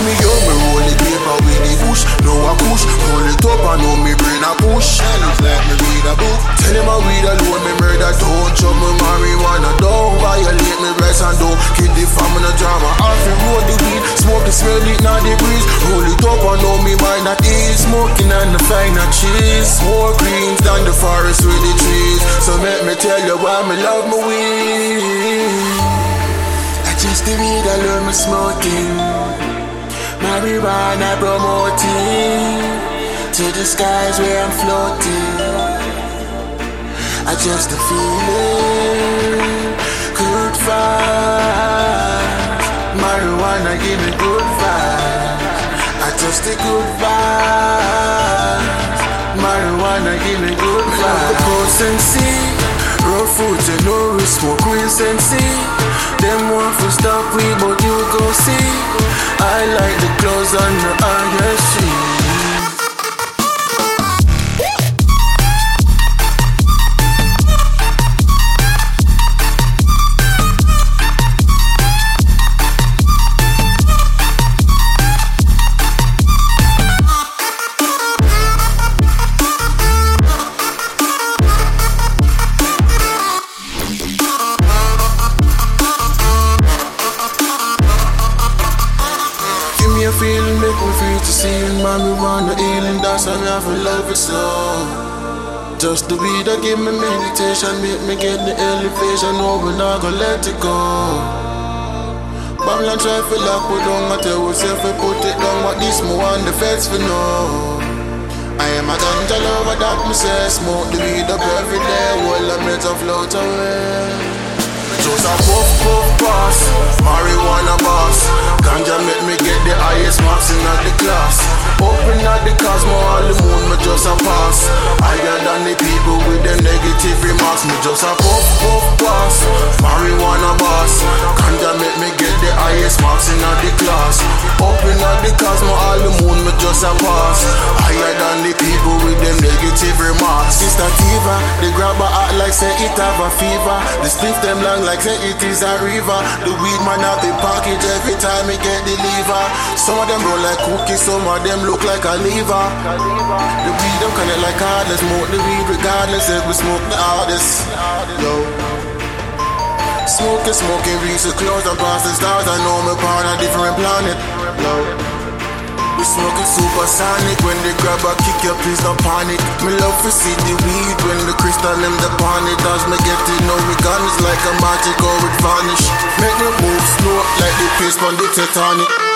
Me me roll the paper with the bush. No I push, it up, I know me brain a push. And like me read a book. Tell him I smell it, now the breeze. Roll it up, I know me mind that is smoking and the finer cheese. More greens than the forest with the trees. So let me tell you why me love my weed. I just the weed I love me smoking. Marijuana promoting to the skies where I'm floating. I just a feeling good vibes. Marijuana give me good just a good vibes. Marijuana give me good vibes. The potency, raw food and no we smoke real sensei. Them want to stop we, but you go see. I like the clothes on the iron to see it. Marijuana healing, that's how I feel love it so. Just the weed that give me meditation, make me get the elevation. Oh, no, we not gonna let it go. Babylon try to lock we down, I tell myself I put it down, but this me want the feds for know. I am a ganja lover that me say smoke the weed up every day, while I make a float away. Just a puff puff pass, marijuana boss. Ganja make me get the highest marks in the class. Open at the cosmo, all the moon, me just a pass. Higher than the people with them negative remarks. Me just a puff puff pass, marijuana boss. Ganja make me get the highest marks in the class. Open at the cosmo, all the moon, negative remarks. It's Tiva, the grabber act like say it have a fever. The spliff them long like say it is a river. The weed man have the package every time it get deliver. Some of them roll like cookies, some of them look like a liver. The weed them connect like hardness, smoke the weed regardless if we smoke the hardest. Yo. Smoking, smoking, reach the close and past the stars. I know me on a different planet. Yo. We smoking supersonic when they grab a kick your please don't panic. Me love to see the weed when the crystal them the it. As me get it, know we gun is like a magic or it vanish. Make me move slow like the pace on the Titanic.